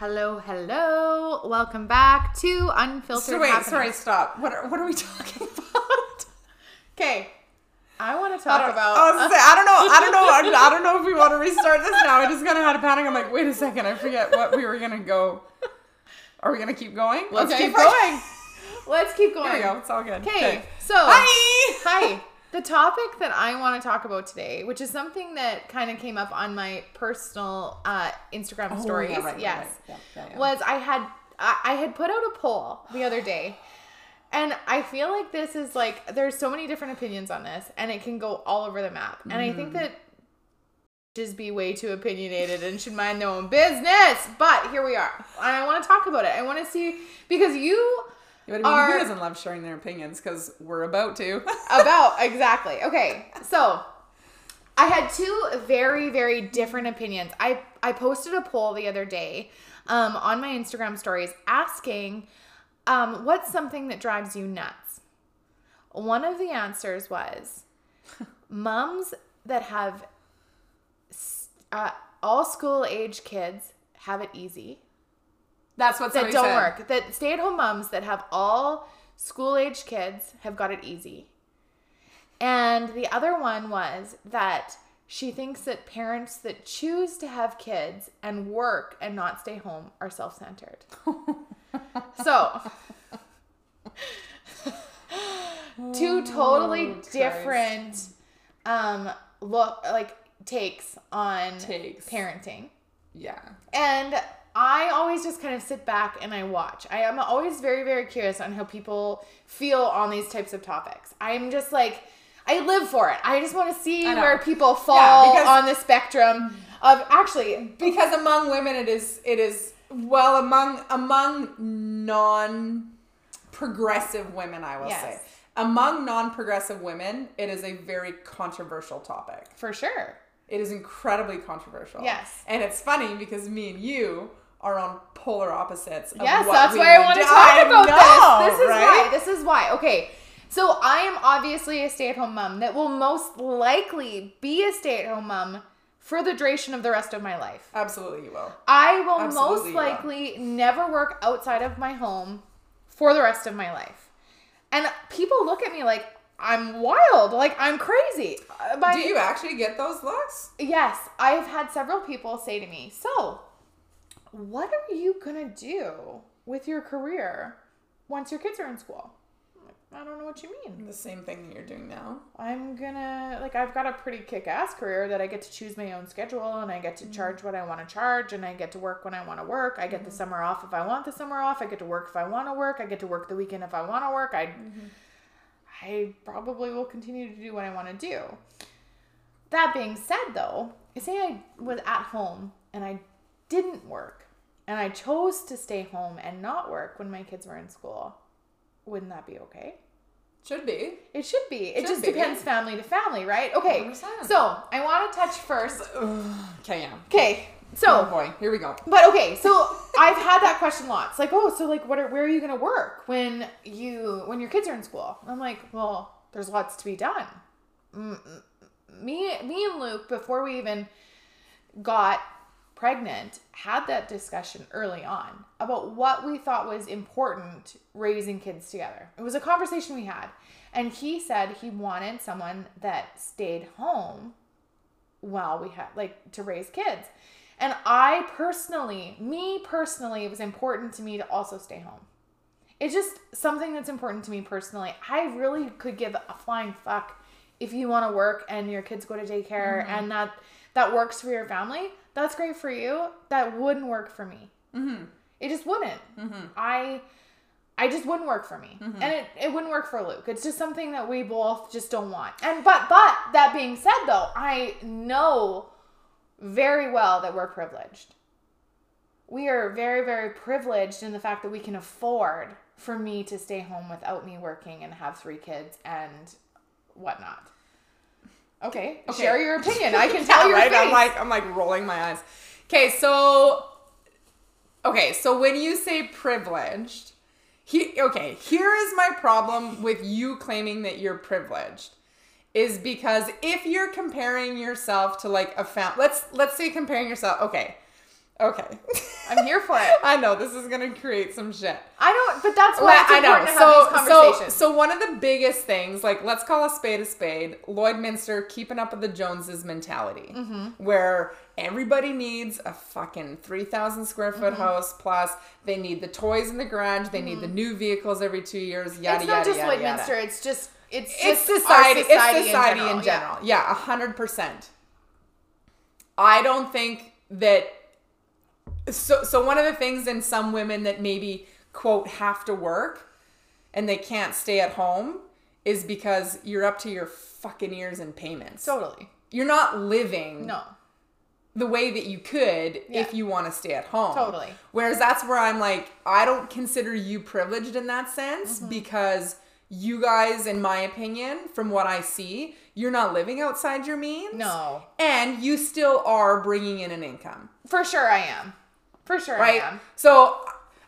Hello, hello. Welcome back to Unfiltered So wait, Happiness. sorry, stop. What are, what are we talking about? Okay. I want to talk don't, about I, was gonna say, I don't know. I don't know. I don't know if we want to restart this now. I just kind of had a panic. I'm like, wait a second. I forget what we were gonna go. Are we gonna keep going? Let's Okay, keep going. Let's keep going. Here we go. It's all good. Okay. So Hi. Hi. The topic that I want to talk about today, which is something that kind of came up on my personal uh, Instagram Oh, stories, yeah, right, right, yes, right. Yeah, yeah, was I had I I had put out a poll the other day, and I feel like this is like there's so many different opinions on this, and it can go all over the map, and I Mm-hmm. think that just be way too opinionated and should mind their own business. But here we are, and I want to talk about it. I want to see because you But I mean, are- who doesn't love sharing their opinions? Because we're about to. about exactly okay so i had two very very different opinions i i posted a poll the other day um, on my instagram stories asking um, what's something that drives you nuts one of the answers was moms that have uh, all school age kids have it easy That's what that don't said. work. That stay at home moms that have all school age kids have got it easy. And the other one was that she thinks that parents that choose to have kids and work and not stay home are self centered. so, two totally Oh, different um look like takes on Takes. parenting. Yeah. And I always just kind of sit back and I watch. I am always very, very curious on how people feel on these types of topics. I'm just like, I live for it. I just want to see where people fall because- on the spectrum of actually. because among women it is it is well among among non progressive women i will Yes. say among non progressive women it is a very controversial topic For sure. it is incredibly controversial Yes. and it's funny because me and you are on polar opposites of Yes, what that's why I want to talk about know, this. This is right? why. This is why. Okay. So I am obviously a stay-at-home mom that will most likely be a stay-at-home mom for the duration of the rest of my life. absolutely you will I will Absolutely most you will. likely never work outside of my home for the rest of my life. And people look at me like I'm wild, like I'm crazy. Uh, by- do you actually get those looks Yes, I've had several people say to me, "So, what are you going to do with your career once your kids are in school?" I don't know what you mean. the same thing that you're doing now I'm gonna like I've got a pretty kick ass career that I get to choose my own schedule and I get to mm. charge what I want to charge and I get to work when I want to work. I get the mm-hmm. summer off if I want the summer off. I get to work if I want to work. I get to work the weekend if I want to work. I mm-hmm. I probably will continue to do what I want to do. That being said though, say I was at home and I didn't work and I chose to stay home and not work when my kids were in school. Wouldn't that be okay? should be It should be. It Should just be. depends family to family, right? Okay. 100%. So I want to touch first. okay yeah Okay. oh So, boy here we go but okay. So I've had that question lots. Like, oh, so like, what are where are you gonna work when you when your kids are in school? I'm like, well, there's lots to be done. Mm, mm, Me, me and Luke, before we even got pregnant, had that discussion early on about what we thought was important raising kids together. It was a conversation we had. And he said he wanted someone that stayed home while we had like to raise kids. And I personally, me personally, it was important to me to also stay home. It's just something that's important to me personally. I really could give a flying fuck if you want to work and your kids go to daycare mm-hmm. and that that works for your family. That's great for you. That wouldn't work for me. mm-hmm. It just wouldn't. I I just wouldn't work for me. And it, it wouldn't work for Luke. It's just something that we both just don't want. And but but that being said though, I know very well that we're privileged. We are very, very privileged in the fact that we can afford for me to stay home without me working and have three kids and whatnot. Okay, Okay. share your opinion. I can tell your right? face. I'm like I'm like rolling my eyes. Okay, so okay, so when you say privileged, he okay, here is my problem with you claiming that you're privileged. Is because if you're comparing yourself to like a fam let's let's say comparing yourself, okay. Okay. I'm here for it. I know this is gonna create some shit. I don't, but that's why Well, it's I important know. to have these So, so, conversations. so one of the biggest things, like let's call a spade a spade, Lloydminster keeping up with the Joneses mentality, Mm-hmm. where everybody needs a fucking three thousand square foot Mm-hmm. house plus. They need the toys in the garage. They need the new vehicles every two years. Yada it's not yada just yada Lloydminster. yada. It's just it's It's just society. Society it's society in general. Yeah. Yeah, a hundred percent. I don't think that. So, so one of the things in some women that maybe quote have to work, and they can't stay at home, is because you're up to your fucking ears in payments. Totally. You're not living No. the way that you could Yeah. if you want to stay at home. Totally. Whereas that's where I'm like, I don't consider you privileged in that sense Mm-hmm. because you guys, in my opinion, from what I see, you're not living outside your means. No. And you still are bringing in an income, For sure I am. For sure right? I. So,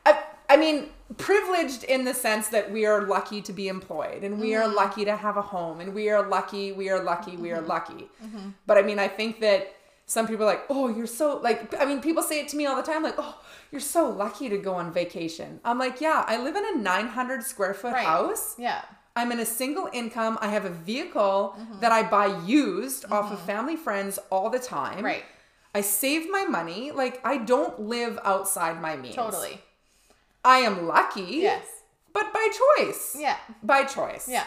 I, I mean, privileged in the sense that we are lucky to be employed and we are Mm-hmm. lucky to have a home and we are lucky, we are lucky, we are lucky. But I mean, I think that some people are like, oh, you're so, like, I mean, people say it to me all the time, like, oh, you're so lucky to go on vacation. I'm like, yeah, I live in a 900 square foot Right. house. Yeah. I'm in a single income. I have a vehicle Mm-hmm. that I buy used off of family friends all the time. Right. I save my money. Like, I don't live outside my means. Totally. I am lucky. Yes. But by choice. Yeah. By choice. Yeah.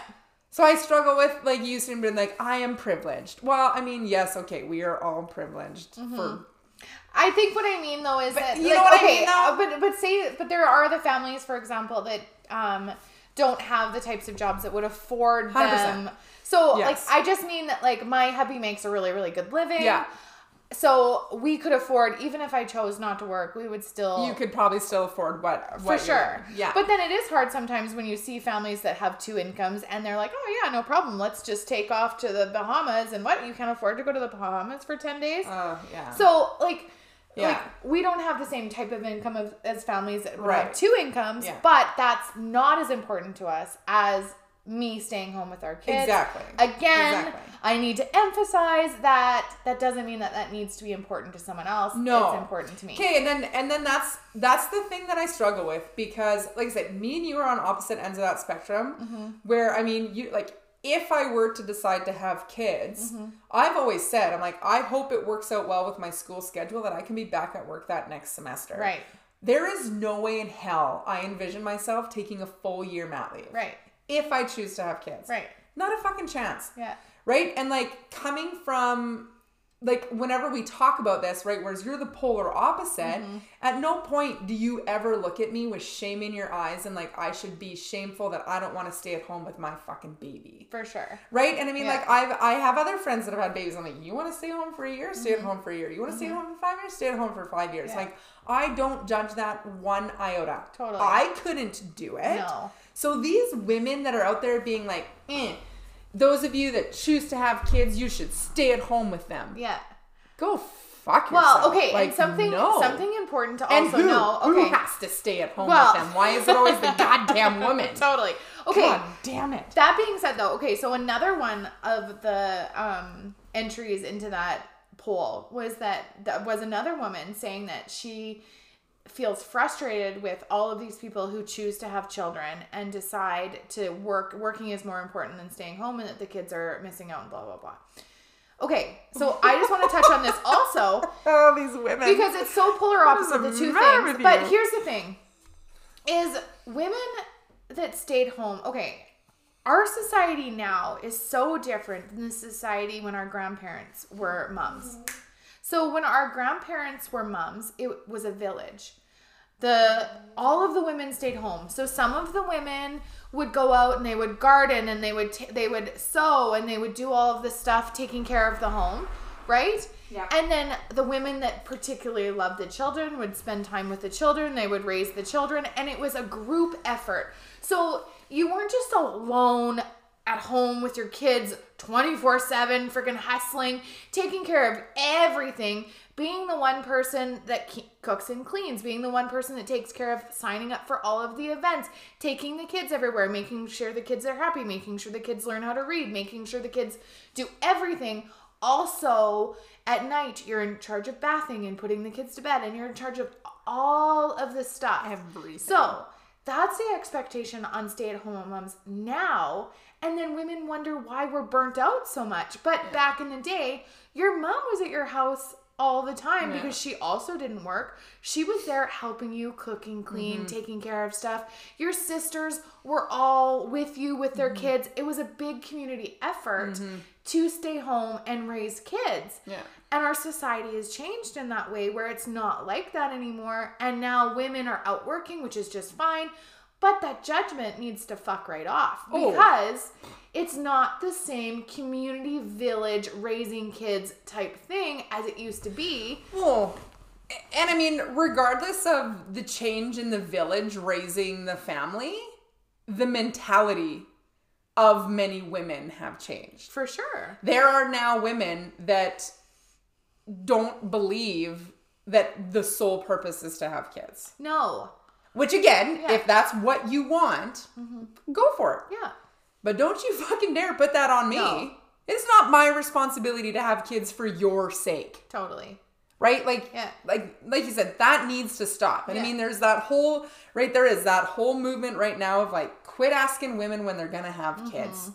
So I struggle with like you seem to be like I am privileged. Well, I mean, yes, okay, we are all privileged Mm-hmm. for I think what I mean though is that you like, know what I okay, mean, though? but but say but there are the families, for example, that um don't have the types of jobs that would afford 100%. them. So Yes. like I just mean that like my hubby makes a really really good living. Yeah. So we could afford even if I chose not to work, we would still you could probably still afford what, for what you're- sure. Yeah. But then it is hard sometimes when you see families that have two incomes and they're like, oh yeah, no problem. Let's just take off to the Bahamas and what? You can't afford to go to the Bahamas for 10 days? uh, yeah. So like, Yeah. like we don't have the same type of income of, as families that Right. have two incomes, Yeah. but that's not as important to us as me staying home with our kids. Exactly. Again, Exactly. I need to emphasize that that doesn't mean that that needs to be important to someone else. No. it's important to me. Okay, and then and then that's that's the thing that I struggle with because like I said, me and you are on opposite ends of that spectrum. Mm-hmm. Where I mean, you like if I were to decide to have kids, Mm-hmm. I've always said I'm like I hope it works out well with my school schedule that I can be back at work that next semester. Right. There is no way in hell I envision myself taking a full year mat leave. Right. If I choose to have kids. Right. Not a fucking chance Yeah. right? And like coming from like whenever we talk about this, right, whereas you're the polar opposite, Mm-hmm. at no point do you ever look at me with shame in your eyes and like I should be shameful that I don't want to stay at home with my fucking baby. For sure. Right? And I mean Yeah. like I've I have other friends that have had babies. I'm like, you want to stay home for a year? Stay Mm-hmm. at home for a year. You want to stay at home for five years? Stay at home for five years. Yeah. Like I don't judge that one iota. Totally. I couldn't do it. No. So these women that are out there being like, eh, those of you that choose to have kids, you should stay at home with them. Yeah. Go fuck yourself. Well, okay, Like, and something no. something important to also who, know. who Okay. has to stay at home Well- with them? Why is it always the goddamn woman? totally. Okay. God damn it. That being said, though, okay, so another one of the um, entries into that poll was that that was another woman saying that she feels frustrated with all of these people who choose to have children and decide to work working is more important than staying home and that the kids are missing out and blah blah blah. Okay, so I just want to touch on this also Oh, these women. because it's so polar opposite the the two things. But here's the thing: is women that stayed home. Okay, our society now is so different than the society when our grandparents were moms. So when our grandparents were moms, it was a village. The all of the women stayed home. So some of the women would go out and they would garden and they would t- they would sew and they would do all of the stuff taking care of the home, right? Yeah. And then the women that particularly loved the children would spend time with the children, they would raise the children and it was a group effort. So you weren't just alone at home with your kids 24 7, freaking hustling, taking care of everything, being the one person that ke- cooks and cleans, being the one person that takes care of signing up for all of the events, taking the kids everywhere, making sure the kids are happy, making sure the kids learn how to read, making sure the kids do everything. also at night you're in charge of bathing and putting the kids to bed and you're in charge of all of this stuff. Everything. So that's the expectation on stay at home moms now. And then women wonder why we're burnt out so much. But back in the day, your mom was at your house all the time Yeah. because she also didn't work. She was there helping you, cooking, clean, Mm-hmm. taking care of stuff. Your sisters were all with you with Mm-hmm. their kids. It was a big community effort to stay home and raise kids. Yeah. And our society has changed in that way where it's not like that anymore. And now women are out working, which is just fine. But that judgment needs to fuck right off Oh. because it's not the same community village raising kids type thing as it used to be. Well, and I mean, regardless of the change in the village raising the family, the mentality of many women have changed. For sure. There are now women that don't believe that the sole purpose is to have kids. No. Which again, Yeah. if that's what you want, go for it. Yeah. But don't you fucking dare put that on me. No. It's not my responsibility to have kids for your sake Totally. right like Yeah. like like you said that needs to stop and i mean there's that whole right there is that whole movement right now of like quit asking women when they're gonna have Mm-hmm. kids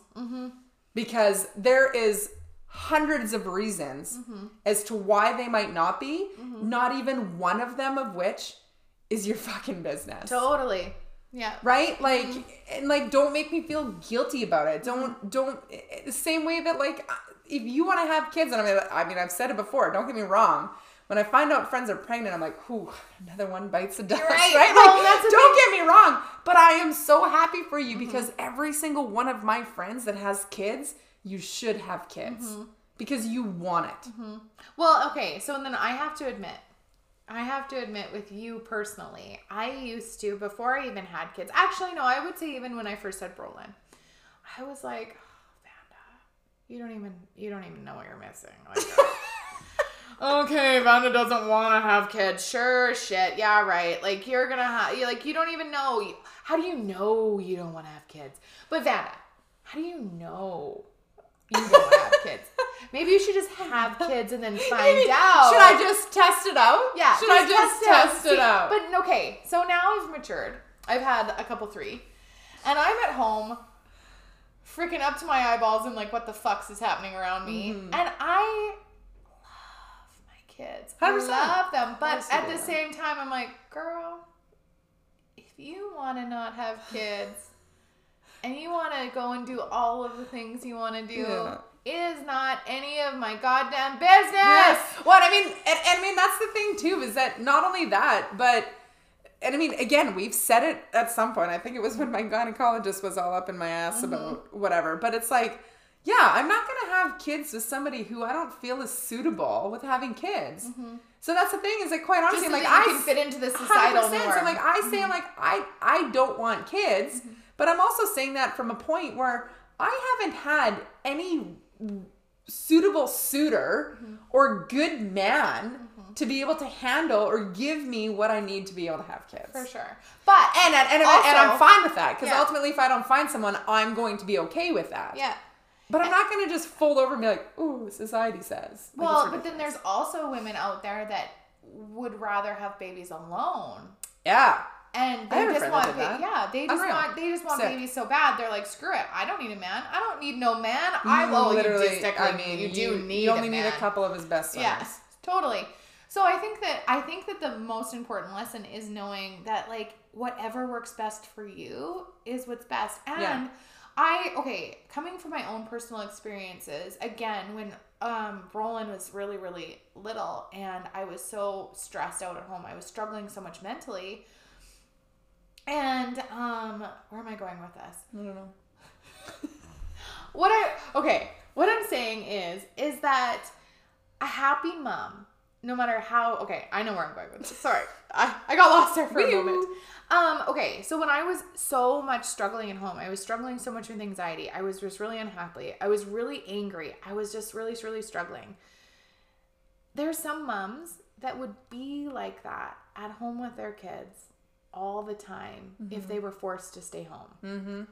because there is hundreds of reasons Mm-hmm. as to why they might not be not even one of them of which is your fucking business Totally. Yeah. right like Mm-hmm. and like don't make me feel guilty about it don't don't eh, the same way that like if you want to have kids and i mean i mean i've said it before don't get me wrong when i find out friends are pregnant i'm like whew another one bites the dust right. right, Oh, like don't get me wrong but i am so happy for Mm-hmm. you because every single one of my friends that has kids you should have kids Mm-hmm. because you want it Well, okay, so then I have to admit, I have to admit with you personally, I used to, before I even had kids, actually, no, I would say even when I first had Brolin, I was like, oh, Vanda, you don't even, you don't even know what you're missing. Like, okay, Vanda doesn't want to have kids. Sure, shit, yeah, right. Like, you're gonna have, you like, you don't even know. How do you know you don't want to have kids? But Vanda, how do you know you don't want to have kids? Maybe you should just have kids and then find Maybe- out. should i just test it out Yeah. should i just test it See, out But okay, so now I've matured. I've had a couple three. And I'm at home freaking up to my eyeballs and like what the fucks is happening around me. Mm-hmm. And I love my kids. I 100%. love them. But at the same time I'm like, girl, if you want to not have kids and you want to go and do all of the things you want to do, Yeah. Is not any of my goddamn business. Yes. Well, I mean, and, and I mean that's the thing too is that not only that, but and I mean again, we've said it at some point. I think it was when my gynecologist was all up in my ass Mm-hmm. about whatever. But it's like, yeah, I'm not gonna have kids with somebody who I don't feel is suitable with having kids. So that's the thing is like quite honestly, Mm-hmm. So like I can fit into the 100%. societal So norm. Mm-hmm. like I say, like I I don't want kids, but I'm also saying that from a point where I haven't had any suitable suitor Mm-hmm. or good man to be able to handle or give me what I need to be able to have kids. For sure. But And and, and, Also- and I'm fine with that because Yeah. ultimately, if I don't find someone, I'm going to be okay with that. yeah. But I'm not going to just fold over and be like, "Ooh, society says." Like, Well, but then there's also women out there that would rather have babies alone. yeah, And I they just want that did that. yeah, they just Unreal. want they just want Sick. babies so bad. They're like, screw it, I don't need a man. I don't need no man. I well, you just technically you do need you only a need a couple of his best sons. Yeah, totally. So I think that I think that the most important lesson is knowing that like whatever works best for you is what's best. And Yeah. I okay, coming from my own personal experiences, again, when um Brolin was really, really little and I was so stressed out at home, I was struggling so much mentally. And um where am I going with this? I don't know. what I okay, what I'm saying is is that a happy mom, no matter how okay, I know where I'm going with this. Sorry. I, I got lost there for a moment. Um, okay, so when I was so much struggling at home, I was struggling so much with anxiety. I was just really unhappy. I was really angry. I was just really, really struggling. There's some moms that would be like that at home with their kids all the time if mm-hmm. they were forced to stay home. Mm-hmm.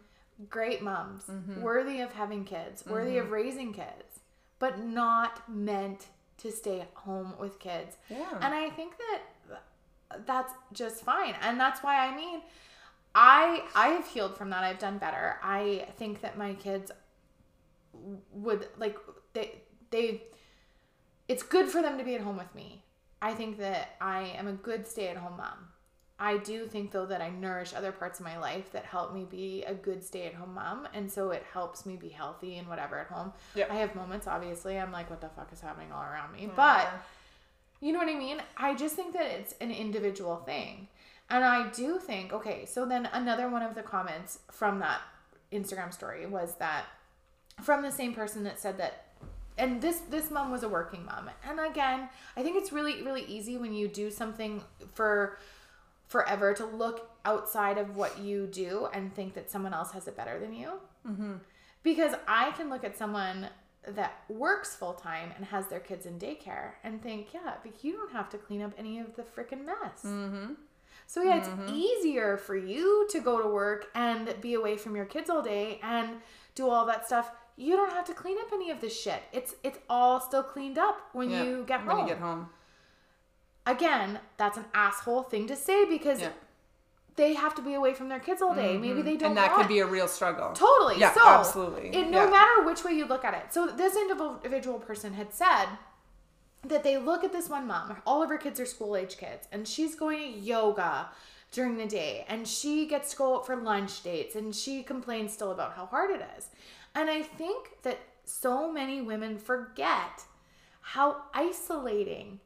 Great moms, mm-hmm. worthy of having kids, worthy of mm-hmm. raising kids. but not meant to stay home with kids. Yeah. And I think that that's just fine. And that's why I mean I I have healed from that. I've done better. I think that my kids would like they they it's good for them to be at home with me. I think that I am a good stay-at-home mom. I do think though that I nourish other parts of my life that help me be a good stay-at-home mom, and so it helps me be healthy and whatever at home. Yep. I have moments, obviously, I'm like, what the fuck is happening all around me? But you know what I mean? I just think that it's an individual thing. And I do think, okay, so then another one of the comments from that Instagram story was that from the same person that said that and this this mom was a working mom. And again, I think it's really really easy when you do something for forever to look outside of what you do and think that someone else has it better than you. Mm-hmm. Because I can look at someone that works full time and has their kids in daycare and think, yeah, but you don't have to clean up any of the freaking mess. Mm-hmm. So yeah, it's easier for you to go to work and be away from your kids all day and do all that stuff. You don't have to clean up any of this shit. It's it's all still cleaned up when Yeah. you get when you get home. Again, that's an asshole thing to say because Yeah. they have to be away from their kids all day. Maybe mm-hmm. they don't And that want could be a real struggle. Totally. Yeah, so, absolutely. It, no Yeah. matter which way you look at it. So this individual person had said that they look at this one mom. All of her kids are school age kids, and she's going to yoga during the day, and she gets to go out for lunch dates, and she complains still about how hard it is. And I think that so many women forget how isolating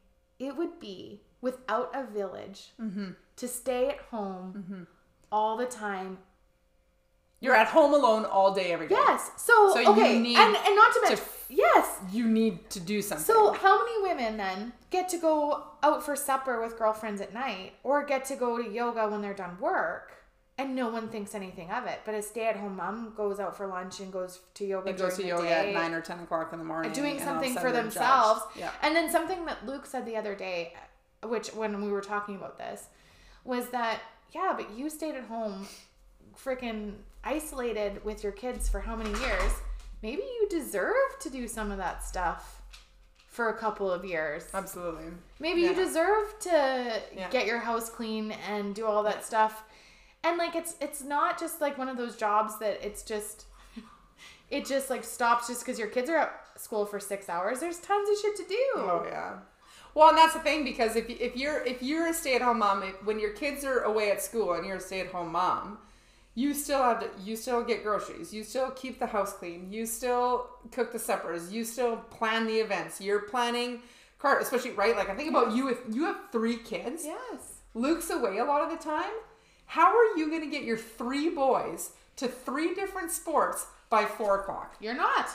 it would be without a village Mm-hmm. to stay at home all the time You're at home alone all day every day. Yes. So, So you okay, need and and not to to mention, f- yes. You need to do something. So how many women then get to go out for supper with girlfriends at night, or get to go to yoga when they're done work, and no one thinks anything of it? But a stay-at-home mom goes out for lunch and goes to yoga. it goes to yoga day, at nine or ten o'clock in the morning, doing and all of a something for themselves. Yeah. And then something that Luke said the other day, which when we were talking about this, was that yeah, but you stayed at home, freaking isolated with your kids for how many years? Maybe you deserve to do some of that stuff for a couple of years. Absolutely. Maybe Yeah. you deserve to Yeah. get your house clean and do all that stuff. And like it's it's not just like one of those jobs that it's just it just like stops just because your kids are at school for six hours. There's tons of shit to do. Oh yeah. Well, and that's the thing because if if you're if you're a stay at home mom, if, when your kids are away at school and you're a stay at home mom, you still have to you still get groceries, you still keep the house clean, you still cook the suppers, you still plan the events. You're planning car, especially right. Like I think about you if you have three kids. Yes. Luke's away a lot of the time. How are you going to get your three boys to three different sports by four o'clock? You're not.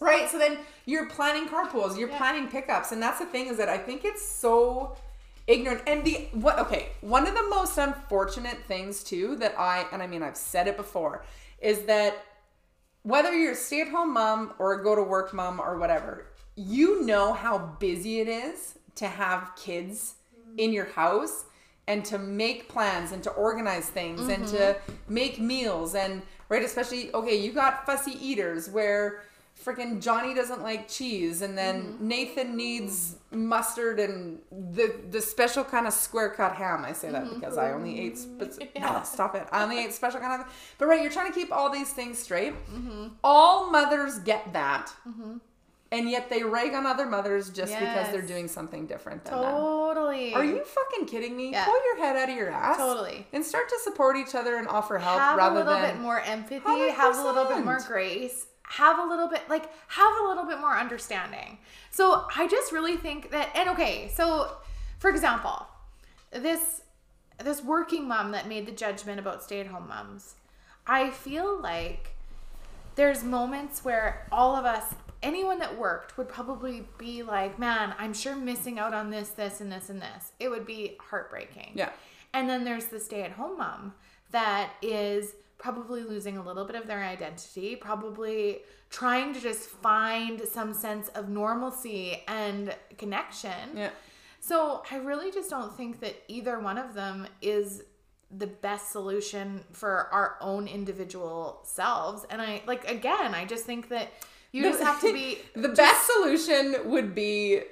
Right. So then you're planning carpools, you're Yeah. planning pickups, and that's the thing is that I think it's so ignorant. And the what? Okay, one of the most unfortunate things too that I and I mean I've said it before is that whether you're a stay-at-home mom or a go-to-work mom or whatever, you know how busy it is to have kids in your house and to make plans and to organize things and to mm-hmm. make meals and right especially okay you got fussy eaters where freaking Johnny doesn't like cheese and then mm-hmm. Nathan needs mustard and the the special kind of square cut ham. I say that mm-hmm. because I only ate spe- no, stop it. I only ate special kind of but right you're trying to keep all these things straight. All mothers get that and yet they rag on other mothers just because they're doing something different than them Totally. are you fucking kidding me? Yeah. Pull your head out of your ass. Totally. And start to support each other and offer help have rather than. Have a little bit more empathy, have a little bit more grace, have a little bit like have a little bit more understanding. So I just really think that and okay, so for example, this this working mom that made the judgment about stay-at-home moms. I feel like there's moments where all of us anyone that worked would probably be like, "Man, I'm sure missing out on this, this and this and this." It would be heartbreaking. Yeah. And then there's the stay at home mom that is probably losing a little bit of their identity, probably trying to just find some sense of normalcy and connection. Yeah. So I really just don't think that either one of them is the best solution for our own individual selves. And I like again, I just think that You just have to be the best solution would be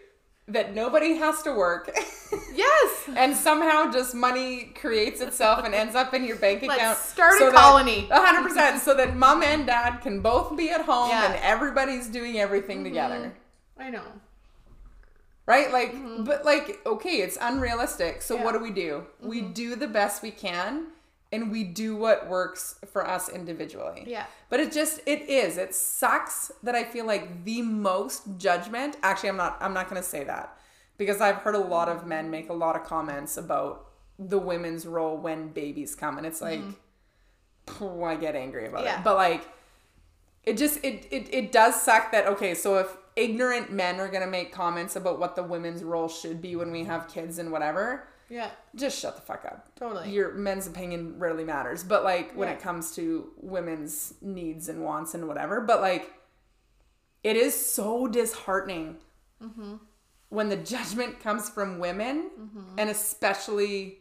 that nobody has to work. yes. and somehow just money creates itself and ends up in your bank Let's account. start a colony. A hundred percent. So that mom and dad can both be at home Yeah. and everybody's doing everything together. I know. Right? Like but like, okay, it's unrealistic. So Mm-hmm. Yeah. Mm-hmm. what do we do? We do the best we can and we do what works for us individually. Yeah. But it just it is. It sucks that I feel like the most judgment. Actually, I'm not I'm not going to say that because I've heard a lot of men make a lot of comments about the women's role when babies come and it's like phew, I get angry about Mm-hmm. Yeah. it. But like it just it, it it does suck that okay, so if ignorant men are going to make comments about what the women's role should be when we have kids and whatever, Yeah. just shut the fuck up. Totally. Your men's opinion rarely matters, but like when Yeah. it comes to women's needs and wants and whatever, but like it is so disheartening Mm-hmm. when the judgment comes from women and especially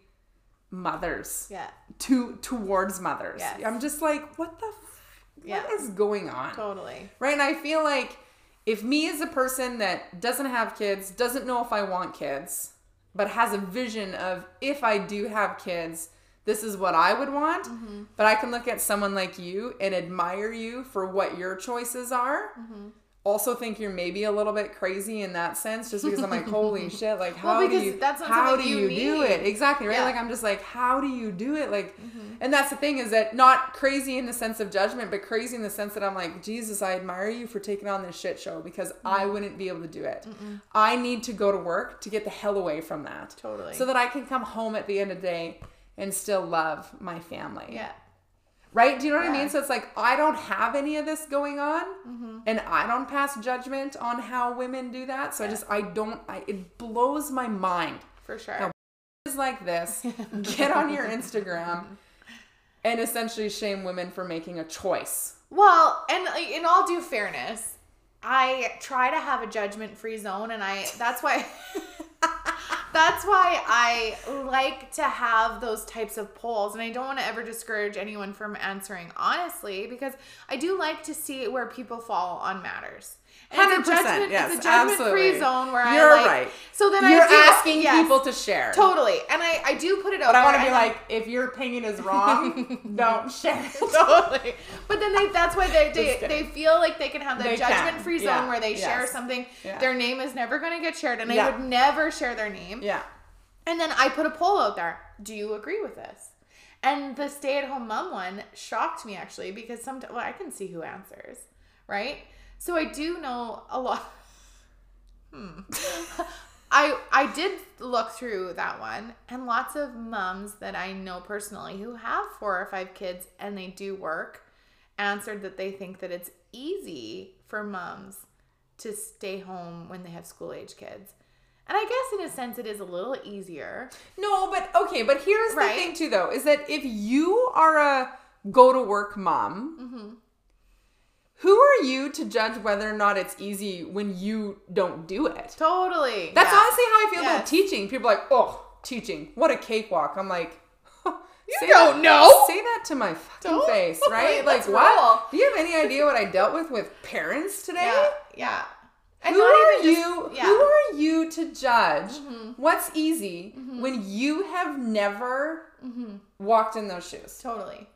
mothers Yeah. to towards mothers. Yes. I'm just like, what the f- Yeah. what is going on? Totally. Right? And I feel like if me as a person that doesn't have kids, doesn't know if I want kids, but has a vision of if I do have kids, this is what I would want. Mm-hmm. But I can look at someone like you and admire you for what your choices are. Mm-hmm. Also think you're maybe a little bit crazy in that sense, just because I'm like, holy shit, like how Well, do you how do you, you do it? Exactly, right? Yeah. Like I'm just like, how do you do it? Like and that's the thing is that not crazy in the sense of judgment, but crazy in the sense that I'm like, Jesus, I admire you for taking on this shit show because I wouldn't be able to do it. I need to go to work to get the hell away from that. Totally. So that I can come home at the end of the day and still love my family. Yeah. Right? Do you know what I mean? So it's like I don't have any of this going on mm-hmm. and I don't pass judgment on how women do that. So I just I don't I it blows my mind For sure. No. is like this, get on your Instagram and essentially shame women for making a choice. Well, and uh, in all due fairness, I try to have a judgment-free zone, and I that's why that's why I like to have those types of polls, and I don't want to ever discourage anyone from answering honestly because I do like to see where people fall on matters. 100%, judgment, yes, it's a judgment-free absolutely. zone where You're I like. right. So then You're I do, asking yes, people to share. totally, and I I do put it out. But I want to be like, if your opinion is wrong, don't share it. totally. But then they that's why they they, they feel like they can have the They can. judgment free zone Yeah. where they share something. Yeah. Their name is never gonna get shared and Yeah. I would never share their name. Yeah. And then I put a poll out there. Do you agree with this? And the stay at home mom one shocked me actually because sometimes well, I can see who answers, right? So I do know a lot. Hmm. I I did look through that one and lots of moms that I know personally who have four or five kids and they do work answered that they think that it's easy for moms to stay home when they have school age kids. And I guess in a sense it is a little easier. No, but okay, but here's Right. the thing too, though, is that if you are a go to work mom, Mm-hmm. Who are you to judge whether or not it's easy when you don't do it? Totally. That's Yeah. honestly how I feel about teaching. People are like, oh, teaching, what a cakewalk. I'm like, you don't know. Say that to my fucking Don't. face, right? Like, what? Do you have any idea what I dealt with with parents today? Yeah. Yeah. And who are just- you? yeah. Who are you to judge Mm-hmm. what's easy when you have never Mm-hmm. walked in those shoes? Totally.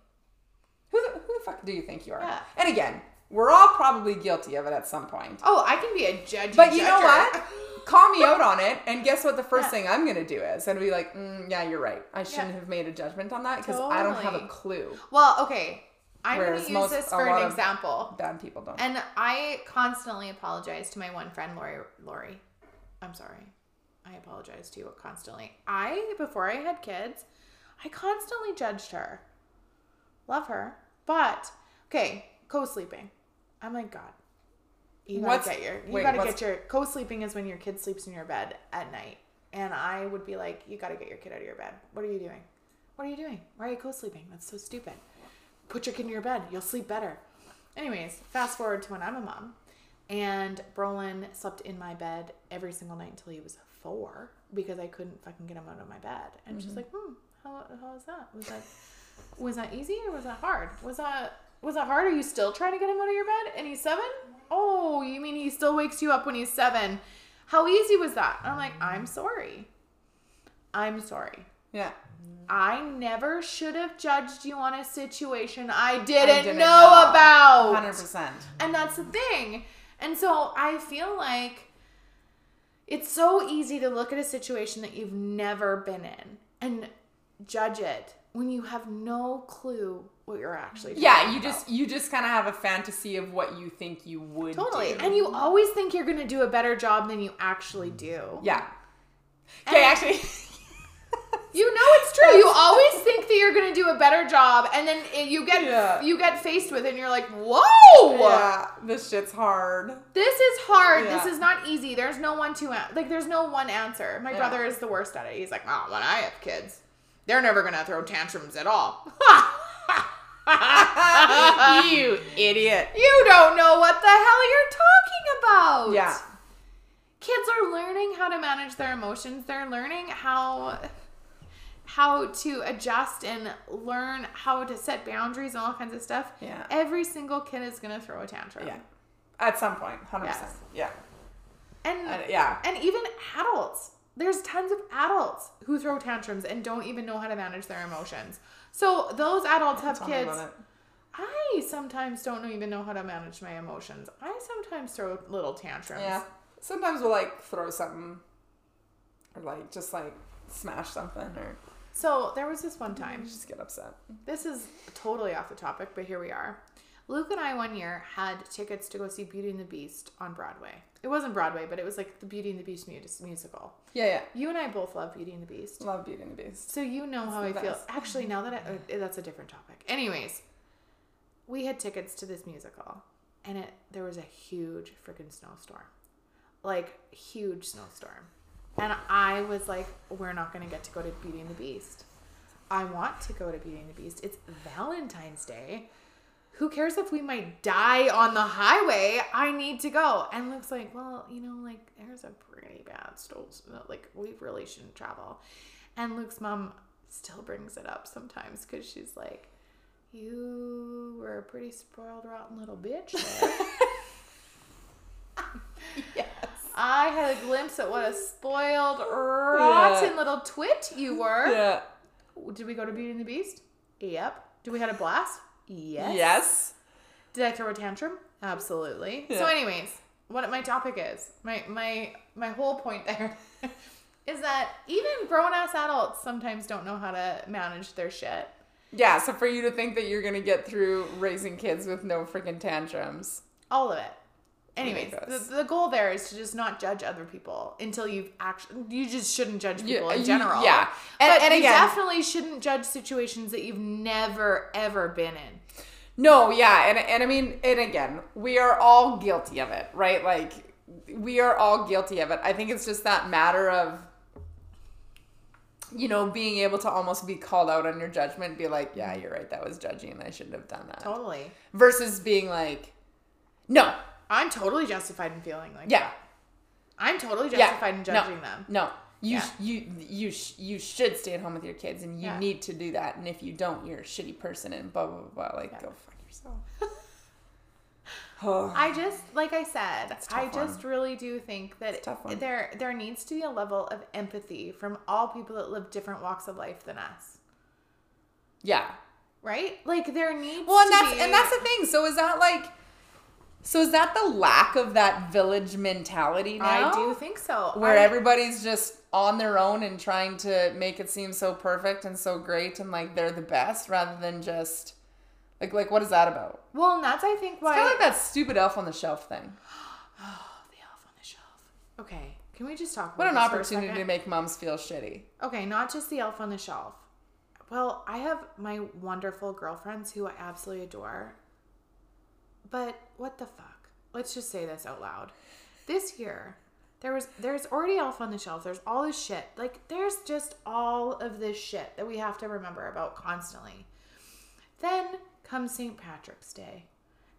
Who the, who the fuck do you think you are? Yeah. And again, we're all probably guilty of it at some point. Oh, I can be a judge. But you know what? Call me out on it, and guess what? The first Yeah. thing I'm gonna do is, and be like, mm, "Yeah, you're right. I shouldn't Yeah. have made a judgment on that because I don't have a clue. Well, okay. I'm going to use this for an example. Bad people don't. And I constantly apologize to my one friend, Lori. Lori, I'm sorry. I apologize to you constantly. I, before I had kids, I constantly judged her. Love her. But, okay, co sleeping. I'm like, God, you gotta What's- get your, you wait, gotta get your, co sleeping is when your kid sleeps in your bed at night. And I would be like, you gotta get your kid out of your bed. What are you doing? What are you doing? Why are you co sleeping? That's so stupid. Put your kid in your bed. You'll sleep better. Anyways, fast forward to when I'm a mom. And Brolin slept in my bed every single night until he was four because I couldn't fucking get him out of my bed. And she's like, hmm, how, how was that? Was that was that easy or was that hard? Was that was it hard? Are you still trying to get him out of your bed? And he's seven? oh, you mean he still wakes you up when he's seven? How easy was that? I'm like, I'm sorry. I'm sorry. Yeah. I never should have judged you on a situation I didn't, didn't know, know. about. Hundred percent. And that's the thing. And so I feel like it's so easy to look at a situation that you've never been in and judge it when you have no clue what you're actually doing. Yeah, you about. just you just kind of have a fantasy of what you think you would totally. do. And you always think you're going to do a better job than you actually do. yeah. Okay, actually. You know it's true. You always think that you're going to do a better job and then you get Yeah. you get faced with it and you're like, "Whoa!" yeah, this shit's hard. This is hard. Yeah. This is not easy. There's no one to like. There's no one answer. My Yeah. brother is the worst at it. He's like, oh, when I have kids, they're never gonna throw tantrums at all. you idiot. you don't know what the hell you're talking about. Yeah. Kids are learning how to manage their emotions. They're learning how how to adjust and learn how to set boundaries and all kinds of stuff. Yeah. Every single kid is gonna throw a tantrum. Yeah. At some point, 100%. Yes. Yeah. And And- yeah. And even adults. There's tons of adults who throw tantrums and don't even know how to manage their emotions. So those adults have kids. I sometimes don't even know how to manage my emotions. I sometimes throw little tantrums. Yeah. Sometimes we'll like throw something or like just like smash something or So there was this one time. just get upset. This is totally off the topic, but here we are. Luke and I one year had tickets to go see Beauty and the Beast on Broadway. It wasn't Broadway, but it was like the Beauty and the Beast musical. Yeah, yeah. You and I both love Beauty and the Beast. Love Beauty and the Beast. So you know how I the feel. Actually, now that I, uh, that's a different topic. Anyways, we had tickets to this musical, and it there was a huge freaking snowstorm, like huge snowstorm, and I was like, we're not gonna get to go to Beauty and the Beast. I want to go to Beauty and the Beast. It's Valentine's Day. Who cares if we might die on the highway? I need to go. And Luke's like, well, you know, like there's a pretty bad storm. Like we really shouldn't travel. And Luke's mom still brings it up sometimes because she's like, you were a pretty spoiled, rotten little bitch. Yes. I had a glimpse at what a spoiled, rotten little twit you were. Yeah. Did we go to Beauty and the Beast? Yep. Did we had a blast? Yes. Yes. Did I throw a tantrum? Absolutely. So, anyways, what my topic is, my my my whole point there is that even grown ass adults sometimes don't know how to manage their shit. Yeah, so for you to think that you're gonna get through raising kids with no freaking tantrums. All of it. Anyways, Ridiculous. the, the goal there is to just not judge other people until you've actually. You just shouldn't judge Yeah, people uh, in general. yeah. And- but and you again- definitely shouldn't judge situations that you've never ever been in. No, yeah, and and I mean, and again, we are all guilty of it, right? Like we are all guilty of it. I think it's just that matter of you know, being able to almost be called out on your judgment, be like, yeah, you're right, that was judging. I shouldn't have done that. Totally. Versus being like, no, I'm totally justified in feeling like. yeah, that. I'm totally yeah, justified in judging no, them. No, you Yeah. sh- you you sh- you should stay at home with your kids, and you Yeah. need to do that. And if you don't, you're a shitty person, and blah blah blah. blah. Like, Yeah. go fuck yourself. oh, I just like I said, I one. just really do think that It's a tough one. there there needs to be a level of empathy from all people that live different walks of life than us. yeah. Right? Like there needs Well, and to that's be, and that's the thing. So is that like, so is that the lack of that village mentality now? I do think so. where I- everybody's just on their own and trying to make it seem so perfect and so great and like they're the best rather than just like like what is that about? well, and that's I think why It's kind of like that stupid elf on the shelf thing. Oh, the elf on the shelf. Okay, can we just talk About What an this for a opportunity to make moms feel shitty. Okay, not just the elf on the shelf. Well, I have my wonderful girlfriends who I absolutely adore. But what the fuck? Let's just say this out loud. This year, there was there's already elf on the shelf. There's all this shit. Like there's just all of this shit that we have to remember about constantly. Then comes St. Patrick's Day.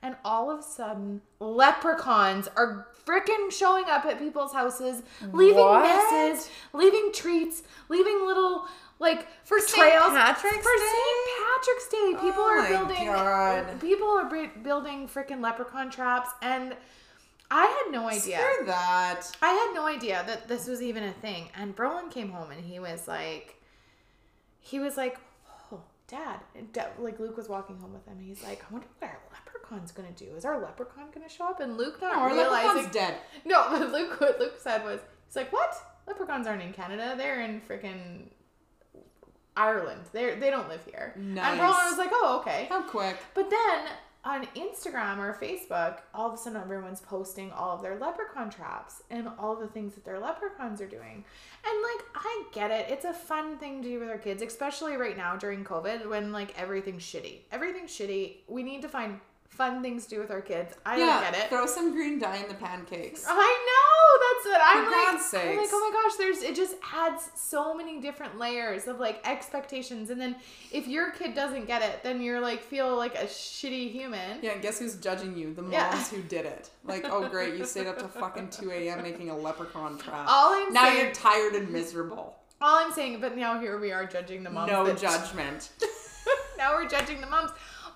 And all of a sudden, leprechauns are freaking showing up at people's houses, leaving What? messes, leaving treats, leaving little like For St. Patrick's for Day? St. Patrick's Day. People Oh are building God. people are bu- building freaking leprechaun traps and I had no idea. Screw that. I had no idea that this was even a thing. And Brolin came home and he was like, he was like, oh, dad. Like Luke was walking home with him. He's like, I wonder what our leprechaun's gonna do. Is our leprechaun gonna show up? And Luke not No, our realizing. leprechaun's dead. No, but Luke, what Luke said was, he's like, what? Leprechauns aren't in Canada. They're in freaking Ireland. They they don't live here. Nice. And. Brolin was like, oh, okay. How quick. But then on Instagram or Facebook, all of a sudden everyone's posting all of their leprechaun traps and all the things that their leprechauns are doing. And like, I get it. It's a fun thing to do with our kids, especially right now during COVID when like everything's shitty. Everything's shitty. We need to find fun things to do with our kids. I yeah, don't get it. throw some green dye in the pancakes. I know that's it. I'm For like, God's I'm like, oh my gosh, there's it just adds so many different layers of like expectations, and then if your kid doesn't get it, then you're like feel like a shitty human. Yeah, and guess who's judging you? The moms Yeah. who did it. Like, oh great, you stayed up to fucking 2 a.m. making a leprechaun trap. All I'm now saying, you're tired and miserable. all I'm saying, but now here we are judging the moms. no judgment. now we're judging the moms,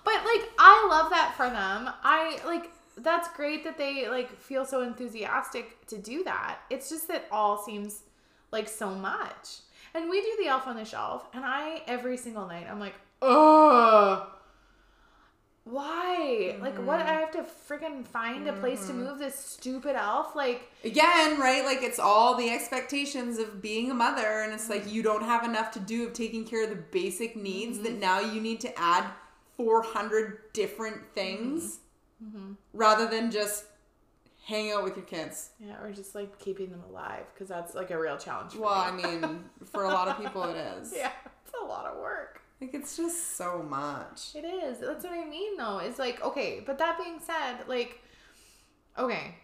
but like I love that for them. I like that's great that they like feel so enthusiastic to do that. It's just that all seems like so much. And we do the elf on the shelf, and I every single night I'm like, ugh. Why? Like, what? Mm-hmm. I have to freaking find a place to mm-hmm. move this stupid elf? Like, Again, right? Like it's all the expectations of being a mother, and it's like mm. you don't have enough to do of taking care of the basic needs Mm-hmm. that now you need to add 400 different things Mm-hmm. rather than just hang out with your kids. yeah, or just like keeping them alive because that's like a real challenge. For Well, I mean, for a lot of people, it is. yeah, it's a lot of work. Like it's just so much. It is. That's what I mean, though. It's like, okay, but that being said, like, okay,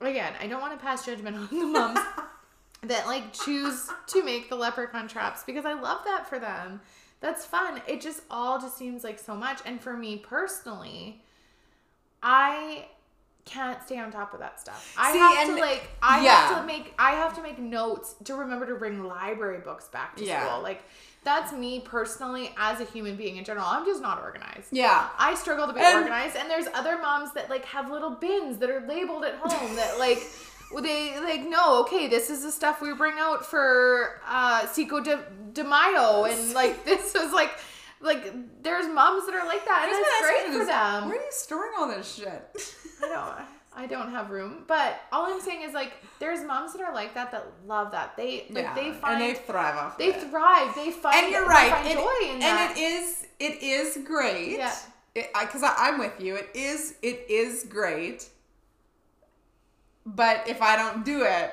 again, I don't want to pass judgment on the moms that like choose to make the leprechaun traps because I love that for them. That's fun. It just all just seems like so much. And for me personally, I can't stay on top of that stuff. I See, have to like I have to make I have to make notes to remember to bring library books back to Yeah. school. Like that's me personally as a human being in general. I'm just not organized. Yeah. I struggle to be And- organized, and there's other moms that like have little bins that are labeled at home that like they like no okay this is the stuff we bring out for uh Cinco de, de Mayo and like this is like like there's moms that are like that and it's great for them. Where are you storing all this shit? I don't I don't have room, but all I'm saying is like there's moms that are like that that love that they like they find and they thrive off they it. thrive they find and you're they right. find It- joy in that. and it is it is great. Yeah. Because I, I'm with you. It is it is great. But if I don't do it,